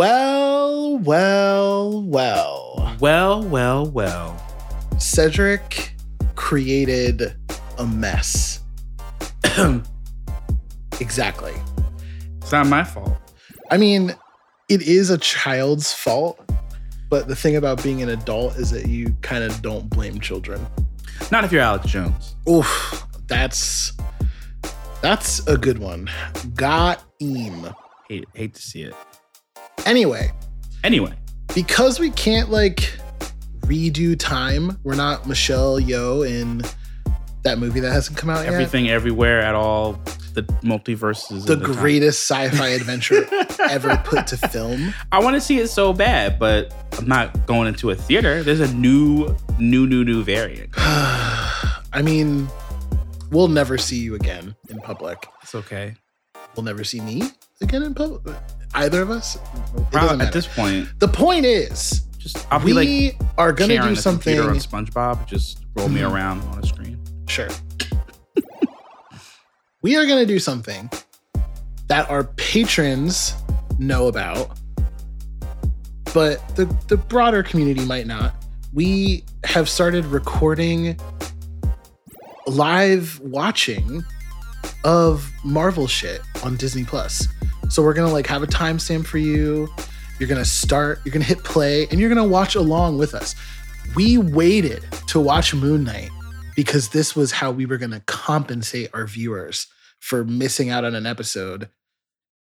Well, well, well. Well, well, well. Cedric created a mess. exactly. It's not my fault. I mean, it is a child's fault, but the thing about being an adult is that you kind of don't blame children. Not if you're Alex Jones. Oof, that's that's a good one. Got him. Hate, hate to see it. Anyway, Anyway, because we can't like redo time, we're not Michelle Yeoh in that movie that hasn't come out yet. everything, everywhere, at all. The multiverses. The and time. greatest sci-fi adventure ever put to film. I want to see it so bad, but I'm not going into a theater. There's a new, new, new, new variant. I mean, we'll never see you again in public. It's okay. We'll never see me again in public. Either of us. Probably, at this point, the point is, just I'll we like are gonna do something. on SpongeBob. Just roll me Mhm. around on a screen. Sure. we are to do something that our patrons know about, but the, the broader community might not. We have started recording live watching of Marvel shit on Disney Plus. So we're gonna like have a timestamp for you. You're gonna start, you're gonna hit play, and you're gonna watch along with us. We waited to watch Moon Knight because this was how we were gonna compensate our viewers for missing out on an episode.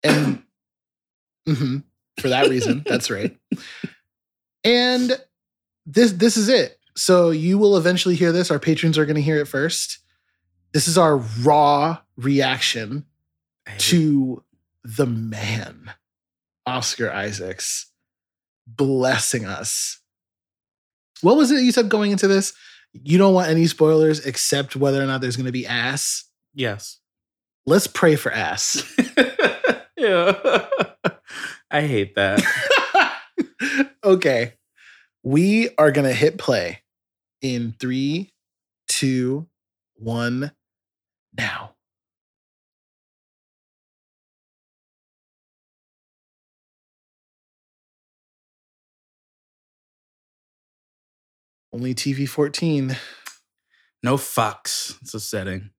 And Mhm, for that reason, that's right. And this this is it. So you will eventually hear this. Our patrons are gonna hear it first. This is our raw reaction I hate it. to the man, Oscar Isaacs, blessing us. What was it you said going into this? You don't want any spoilers except whether or not there's going to be ass. Yes. Let's pray for ass. yeah. I hate that. okay. We are going to hit play in three, two, one, now. Only TV 14. No fucks. It's a setting.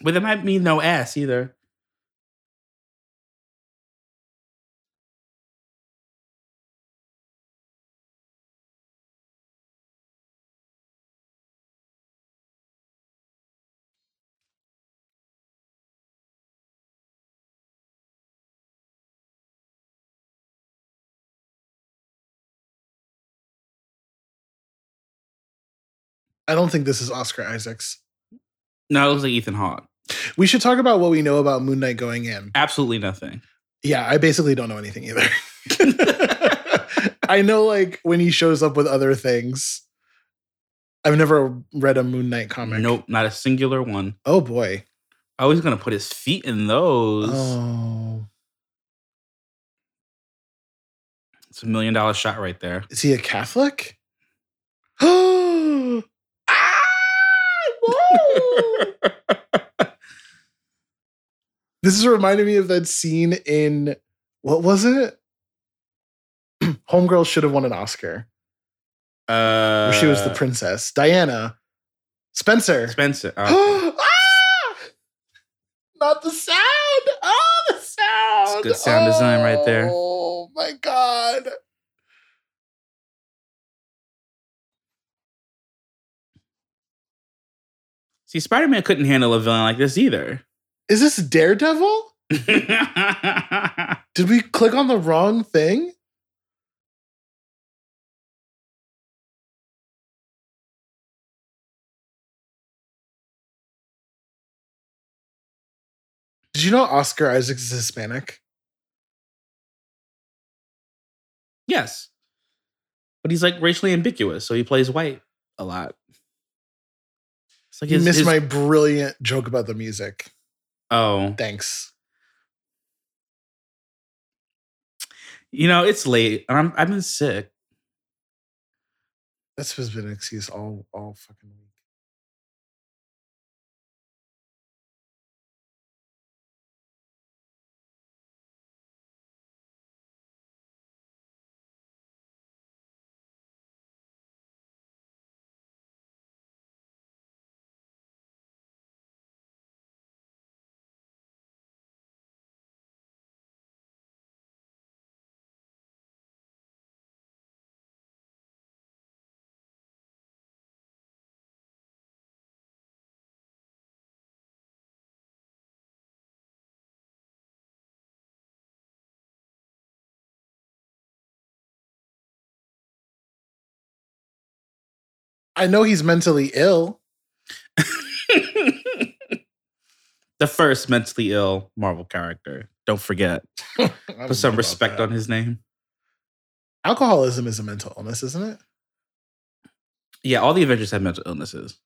But that might mean no ass either. I don't think this is Oscar Isaacs. No, it looks like Ethan Hawke. We should talk about what we know about Moon Knight going in. Absolutely nothing. Yeah, I basically don't know anything either. I know like when he shows up with other things. I've never read a Moon Knight comic. Nope, not a singular one. Oh boy. Oh, he's gonna put his feet in those. Oh. It's a million dollar shot right there. Is he a Catholic? this is reminding me of that scene in what was it? Homegirl should have won an Oscar. Uh, Where she was the princess. Diana. Spencer. Spencer. Oh, ah! Not the sound. Oh, the sound. good sound design right there. Oh my god. See, Spider Man couldn't handle a villain like this either. Is this Daredevil? Did we click on the wrong thing? Did you know Oscar Isaacs is Hispanic? yes, but he's like racially ambiguous, so he plays white a lot. It's like You his, missed his- my brilliant joke about the music. oh, Thanks. you know it's late, and I'm I've been sick. That's been an excuse all all fucking week. I know he's mentally ill. the first mentally ill Marvel character. Don't forget. Put some respect that. on his name. Alcoholism is a mental illness, isn't it? Yeah, all the Avengers have mental illnesses.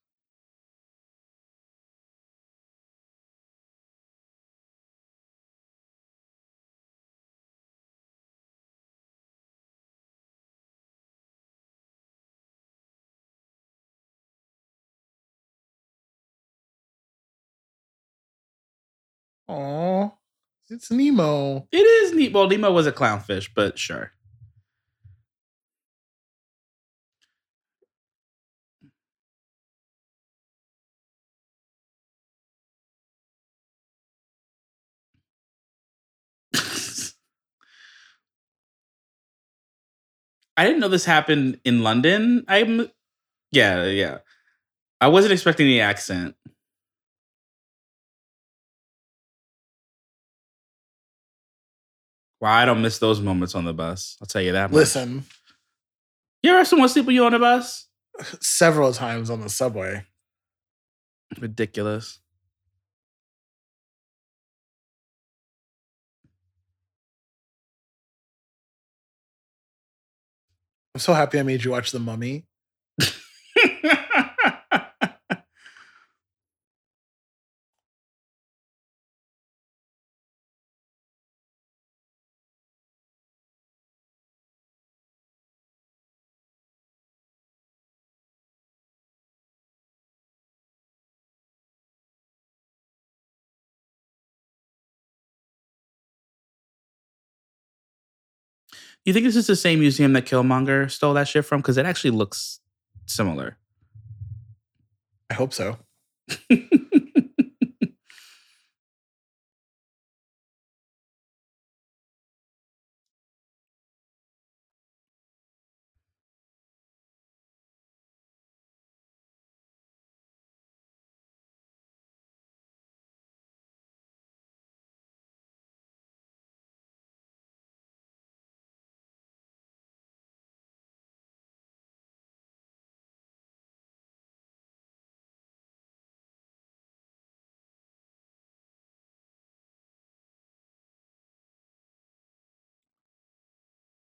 It's Nemo. It is neat. Well, Nemo was a clownfish, but sure. I didn't know this happened in London. I'm, yeah, yeah. I wasn't expecting the accent. Wow, I don't miss those moments on the bus. I'll tell you that. Much. Listen, you ever have someone sleep with you on the bus? several times on the subway. Ridiculous. I'm so happy I made you watch The Mummy. You think this is the same museum that Killmonger stole that shit from? Because it actually looks similar. I hope so.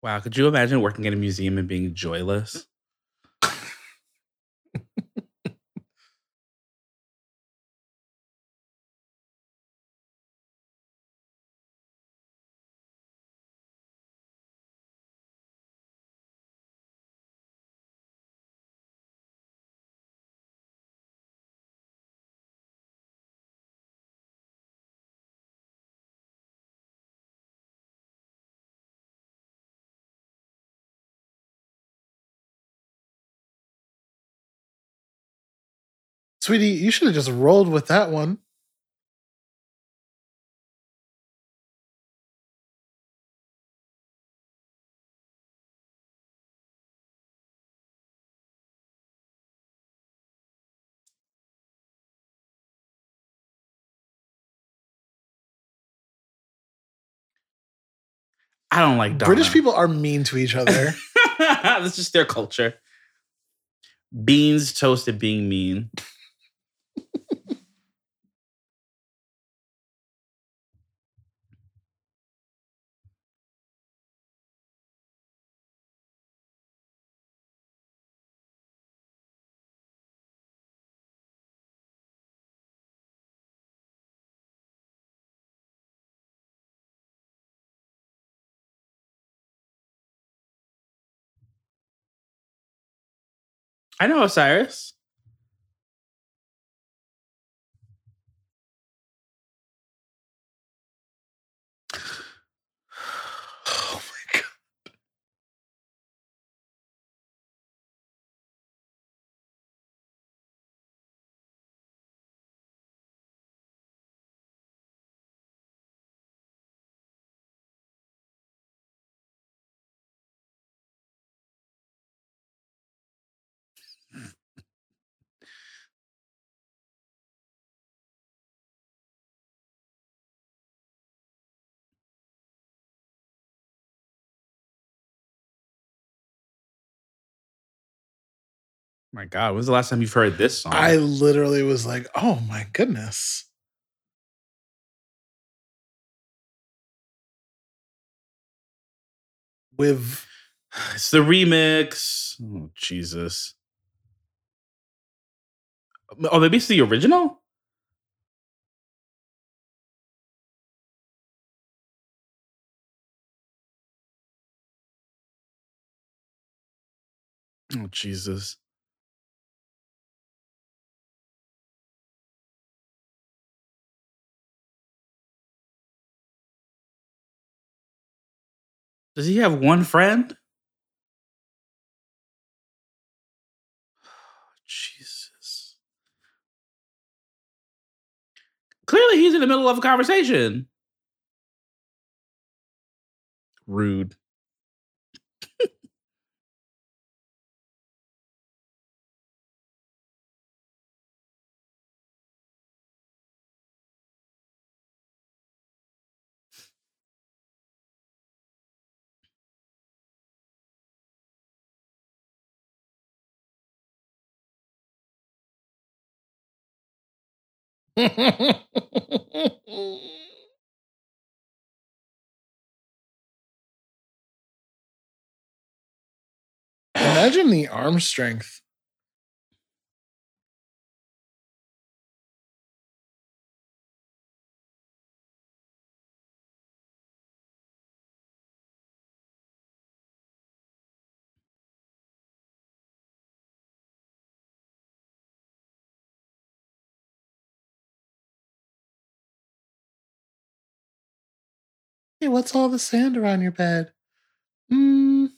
wow, could you imagine working in a museum and being joyless? Sweetie, you should have just rolled with that one. I don't like Donna. British people are mean to each other. That's just their culture. Beans toasted being mean. I know Osiris. My God, when's the last time you've heard this song? I literally was like, oh my goodness. With it's the remix. Oh Jesus. Oh, maybe it's the original. Oh Jesus. Does he have one friend? Jesus. Clearly, he's in the middle of a conversation. Rude. Imagine the arm strength. Hey, what's all the sand around your bed? Mm,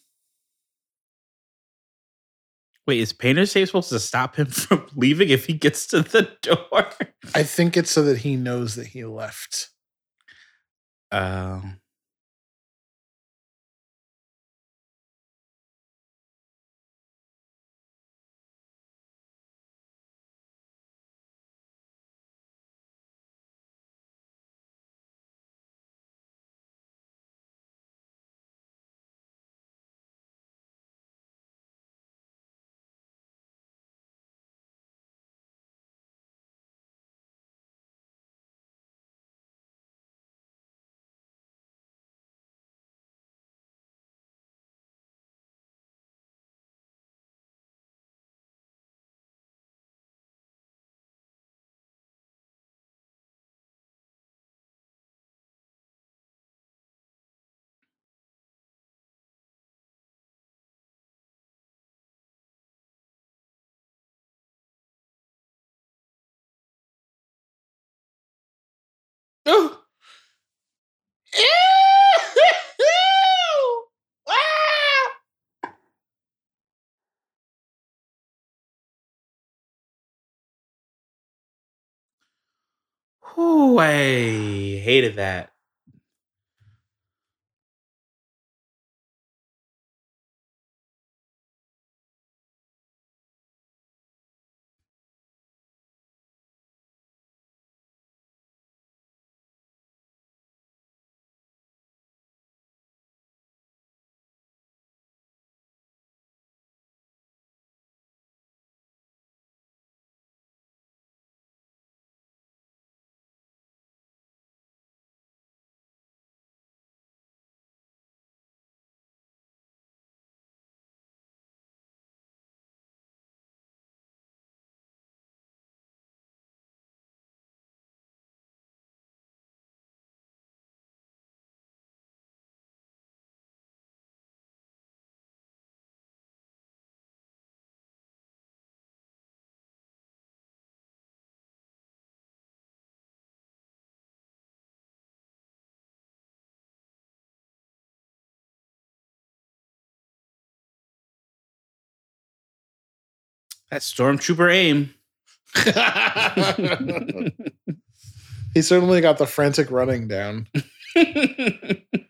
Wait, is Painter Safe supposed to stop him from leaving if he gets to the door? I think it's so that he knows that he left. Um. Oh. Ooh, I hated that. That stormtrooper aim. he certainly got the frantic running down.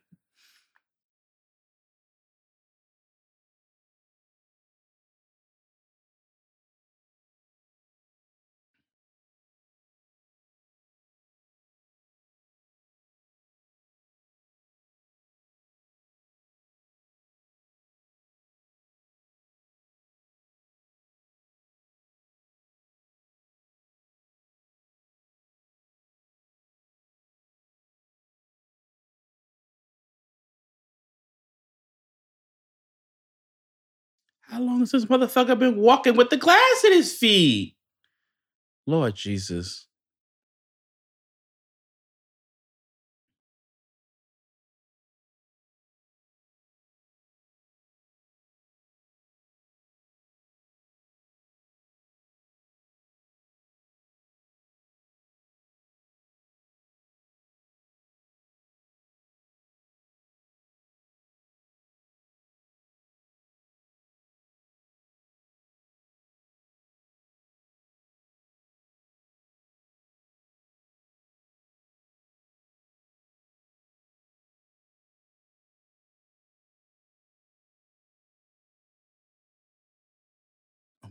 How long has this motherfucker been walking with the glass in his feet? Lord Jesus.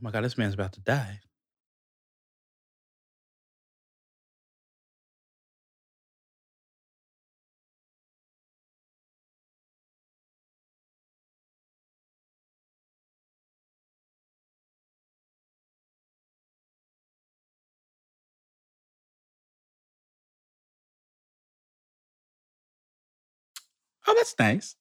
My god, this man's about to die. Oh, that's nice.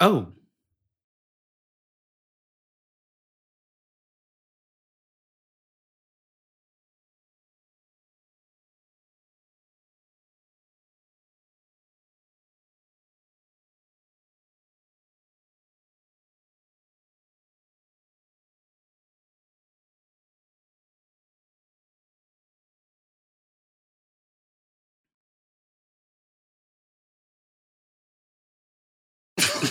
Oh.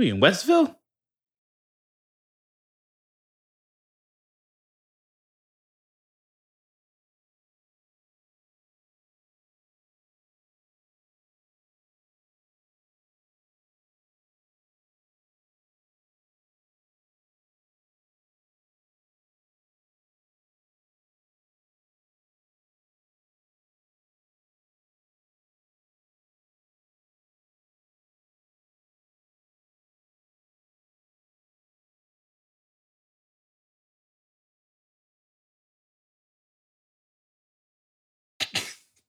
you in Westville?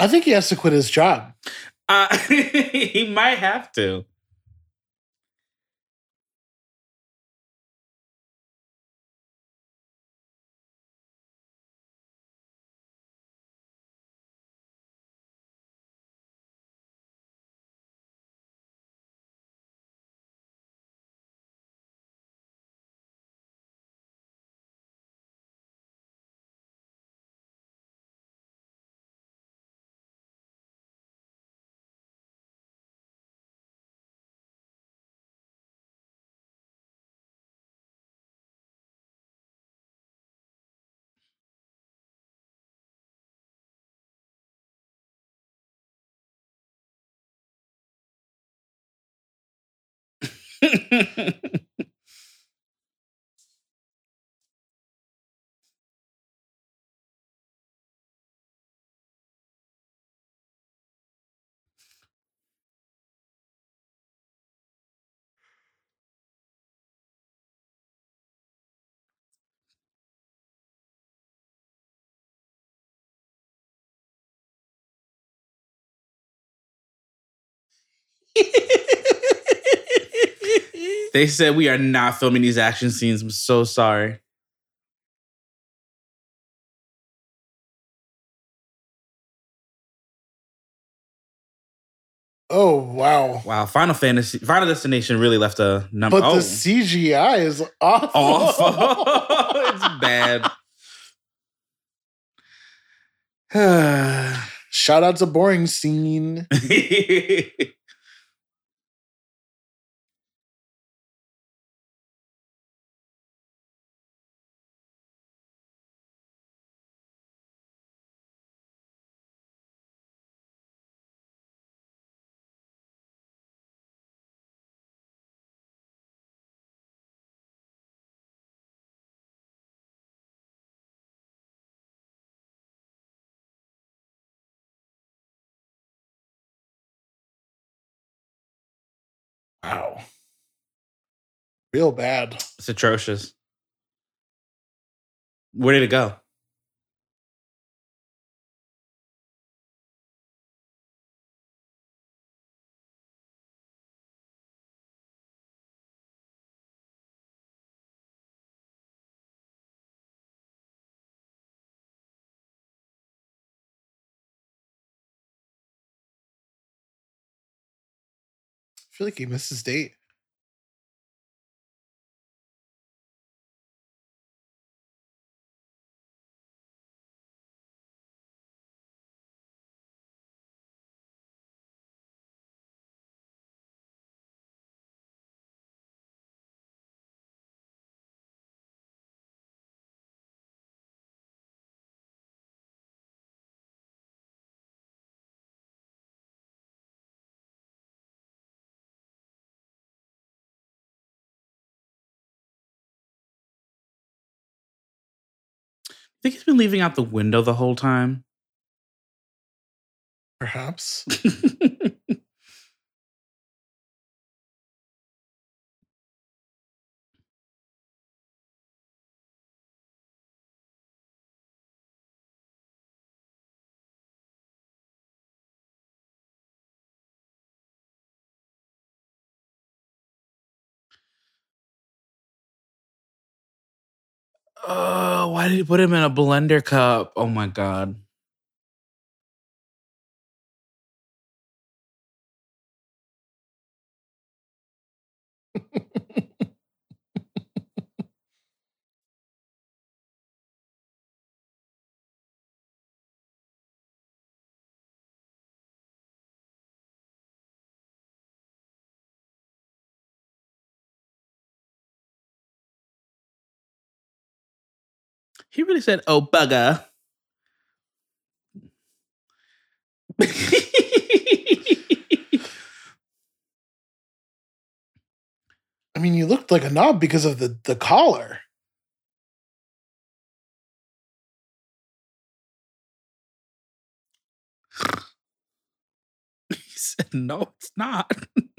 I think he has to quit his job. Uh, he might have to. Hehehehe they said we are not filming these action scenes. I'm so sorry. Oh wow. Wow, Final Fantasy, Final Destination really left a number. But oh, the CGI is awful. awful. it's bad. Shout out to boring scene. Wow. Real bad. it's atrocious. Where did it go? Feel like he missed his date. Think he's been leaving out the window the whole time. Perhaps. oh, why did he put him in a blender cup? Oh my god. He really said, "Oh bugger." I mean, you looked like a knob because of the, the collar. he said, "No, it's not."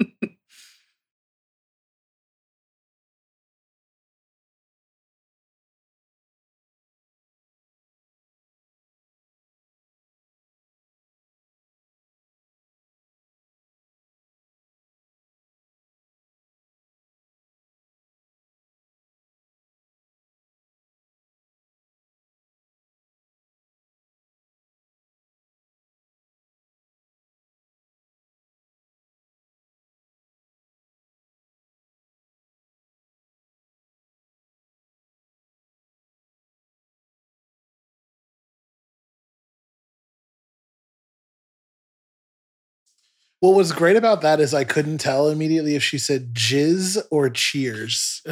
What was great about that is I couldn't tell immediately if she said jizz or cheers.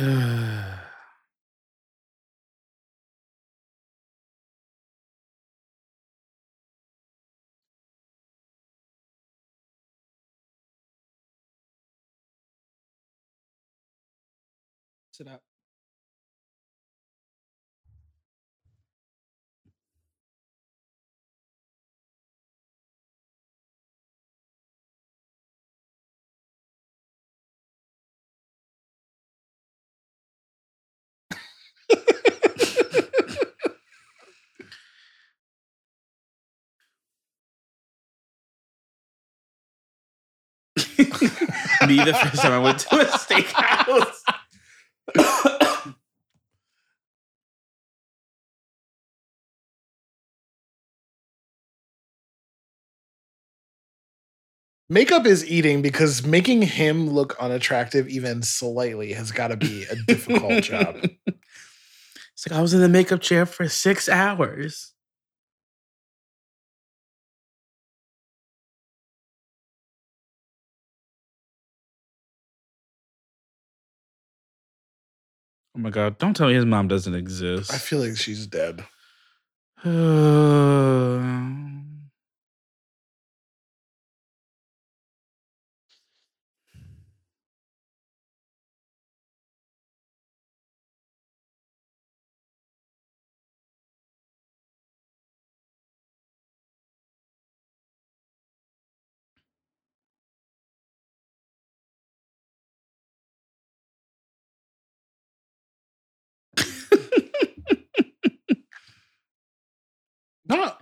Sit up. Me the first time I went to a steakhouse. Makeup is eating because making him look unattractive even slightly has got to be a difficult job. It's like I was in the makeup chair for six hours. Oh my god, don't tell me his mom doesn't exist. I feel like she's dead. Not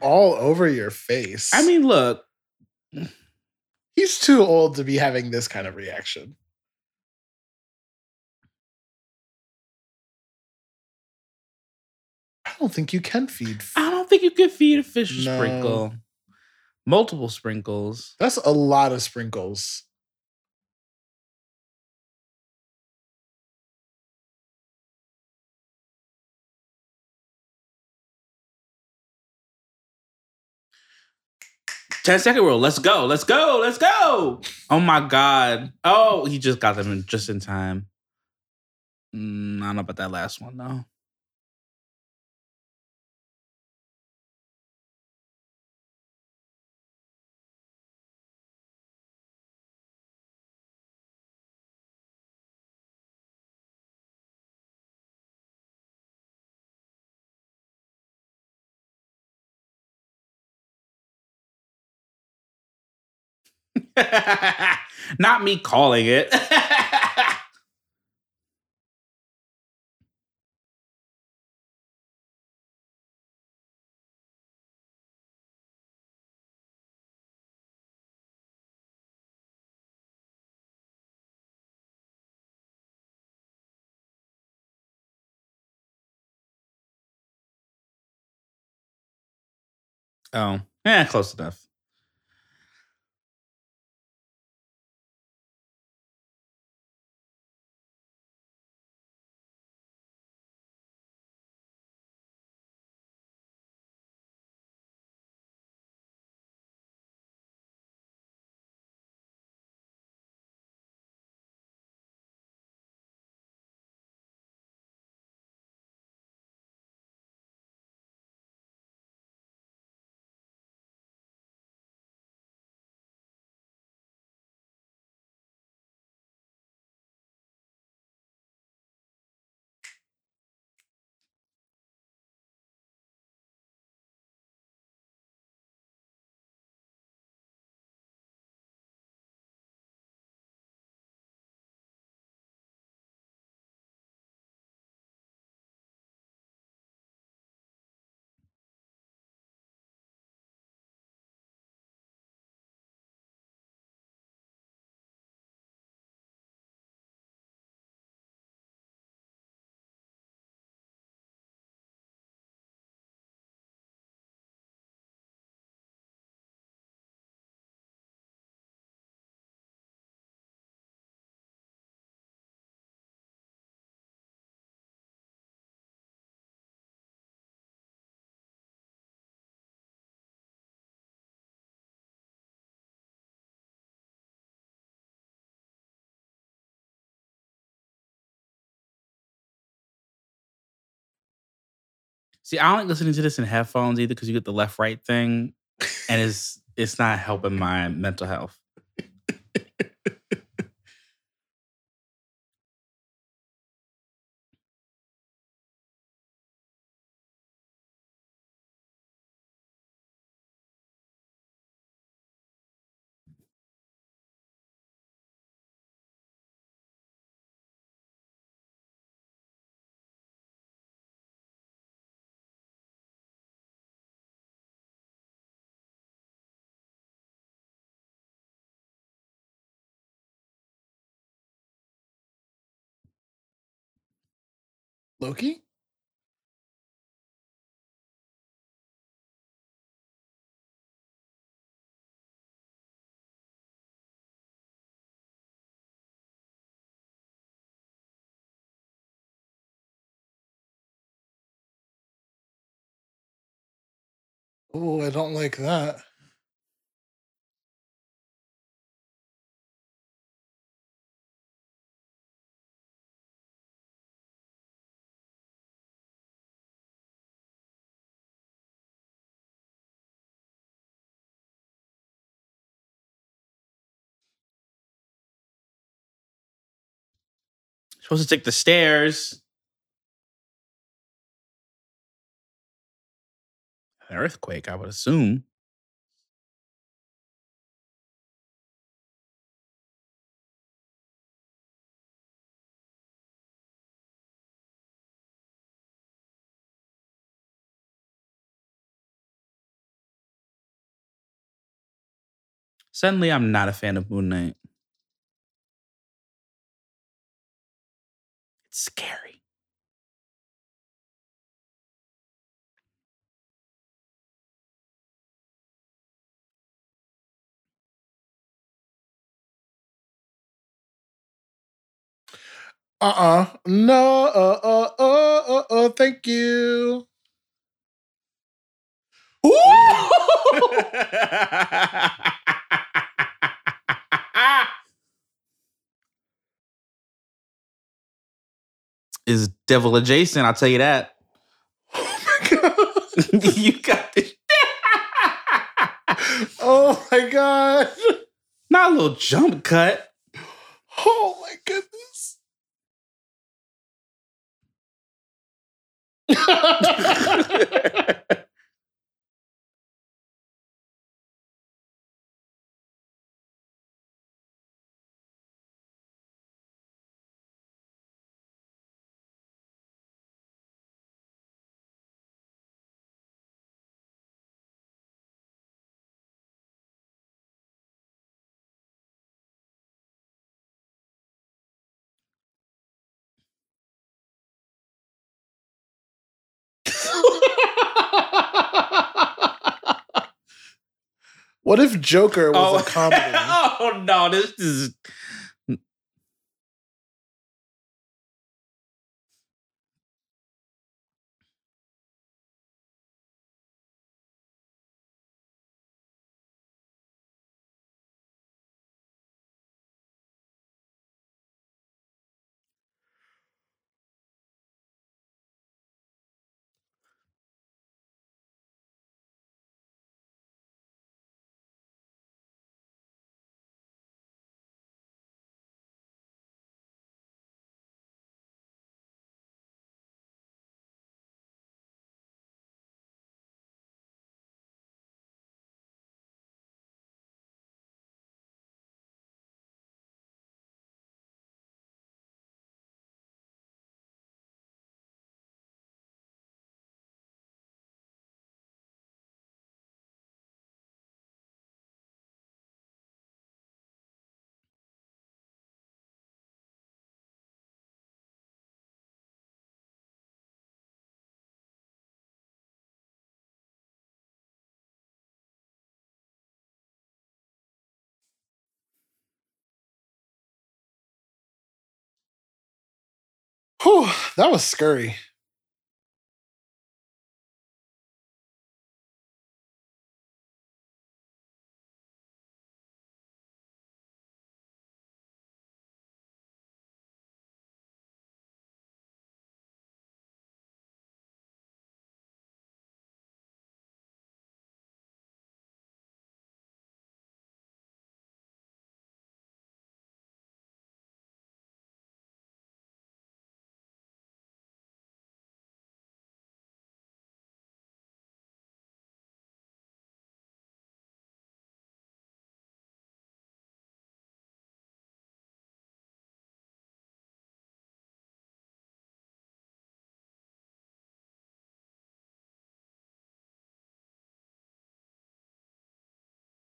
all over your face. I mean, look, he's too old to be having this kind of reaction. I don't think you can feed. f- I don't think you can feed a fish a No. sprinkle. Multiple sprinkles. That's a lot of sprinkles. Ten second rule. Let's go. Let's go. Let's go. Oh my god. Oh, he just got them in just in time. Mm, I don't know about that last one though. Not me calling it. oh, yeah, close enough. See, I don't like listening to this in headphones either because you get the left right thing, and it's it's not helping my mental health. Loki? Oh, I don't like that. Supposed to take the stairs. An earthquake, I would assume. Suddenly, I'm not a fan of Moon Knight. Scary. Uh-uh. No, uh, uh, uh, uh, uh, thank you. Is devil adjacent, I'll tell you that. Oh my god. you got this. Oh my god. Not a little jump cut. Oh my goodness. what if Joker was a oh. comedy? oh no, this is Whew, that was scary.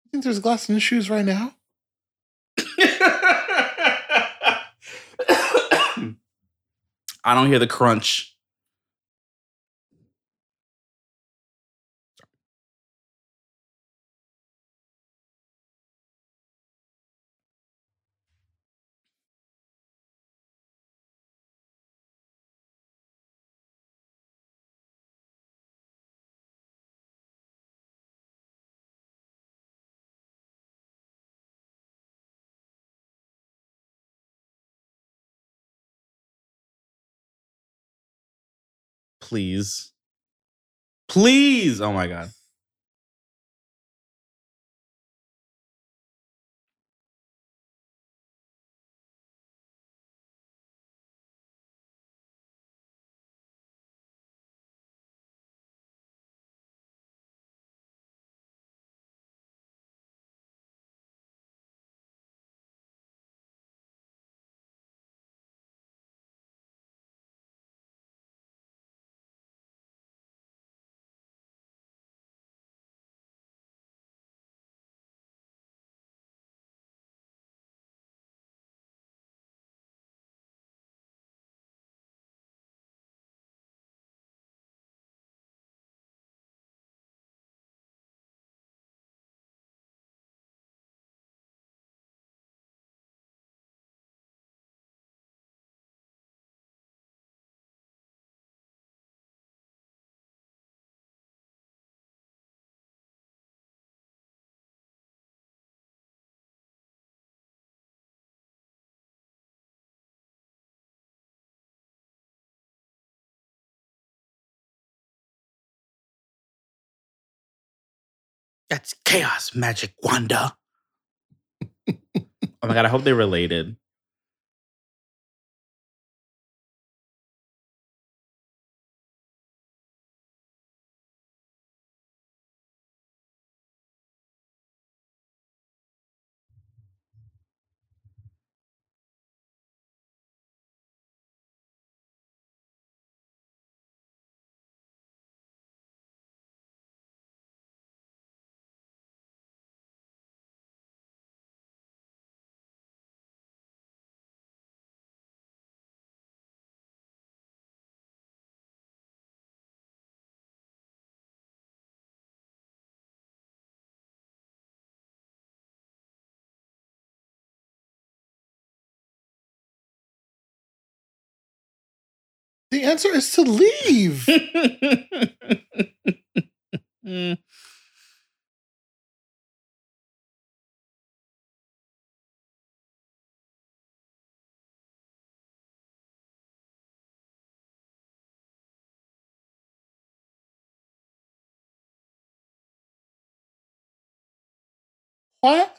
You think there's glass in his shoes right now? I don't hear the crunch. Please. Please. Oh my God. That's chaos magic, Wanda. oh my God. I hope they're related. The answer is to leave. Mm. what?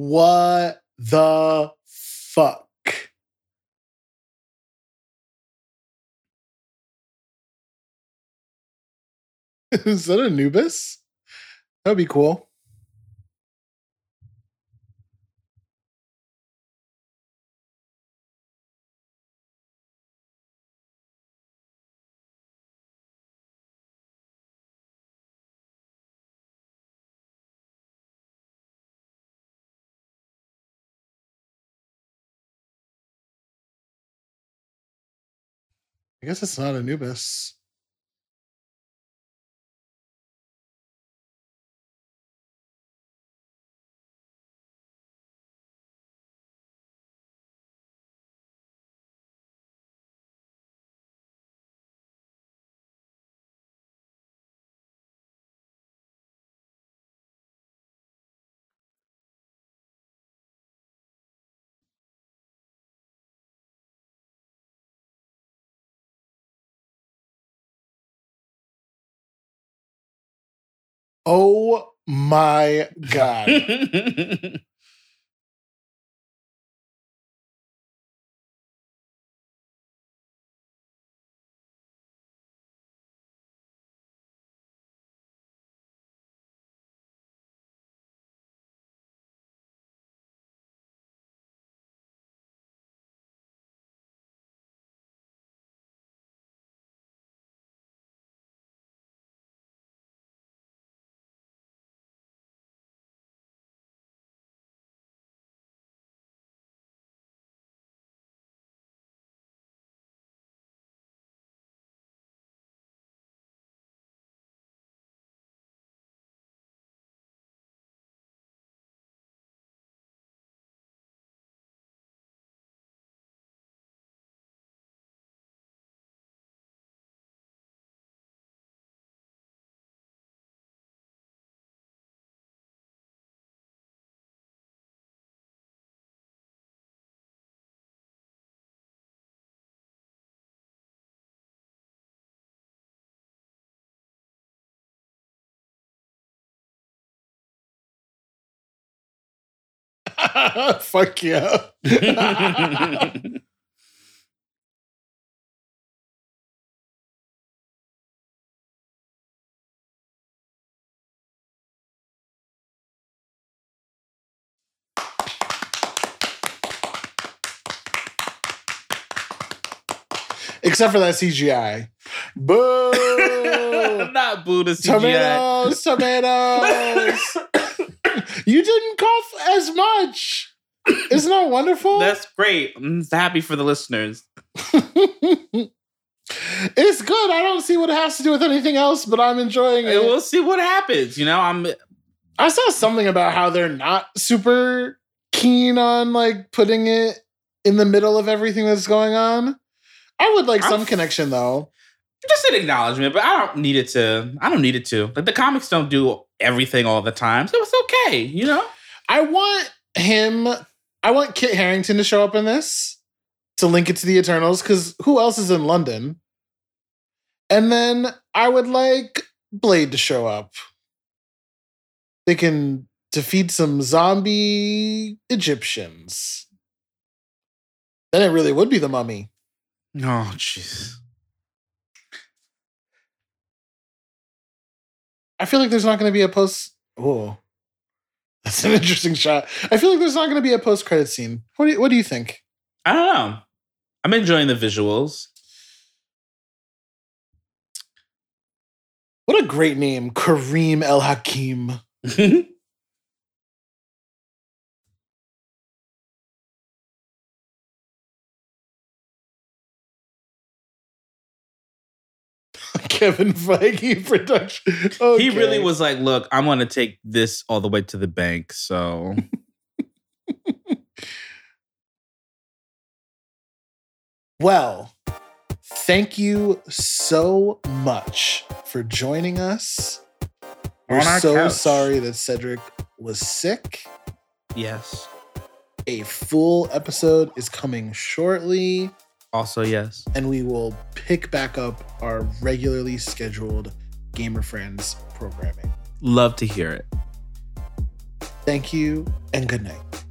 What the fuck? Is that Anubis? That'd be cool. I guess it's not Anubis. Oh my god. Fuck yeah. Except for that CGI. Boo! Not Buddha CGI. tomatoes, tomatoes. you didn't cough as much. Isn't that wonderful? That's great. I'm happy for the listeners. it's good. I don't see what it has to do with anything else, but I'm enjoying it. We'll see what happens. You know, I'm I saw something about how they're not super keen on like putting it in the middle of everything that's going on. I would like some I'm- connection though. Just an acknowledgement, but I don't need it to. I don't need it to. Like the comics don't do everything all the time, so it's okay. You know. I want him. I want Kit Harington to show up in this to link it to the Eternals because who else is in London? And then I would like Blade to show up. They can defeat some zombie Egyptians. Then it really would be the mummy. Oh, jeez. I feel like there's not going to be a post. Oh, that's an interesting shot. I feel like there's not going to be a post credit scene. What do you, What do you think? I don't know. I'm enjoying the visuals. What a great name, Kareem El Hakim. Kevin Feige production. He really was like, "Look, I'm going to take this all the way to the bank." So Well, thank you so much for joining us. We're so couch. sorry that Cedric was sick. yes. A full episode is coming shortly, Also, yes. and we will pick back up our regularly scheduled Gamer Friends programming. Love to hear it. Thank you and good night.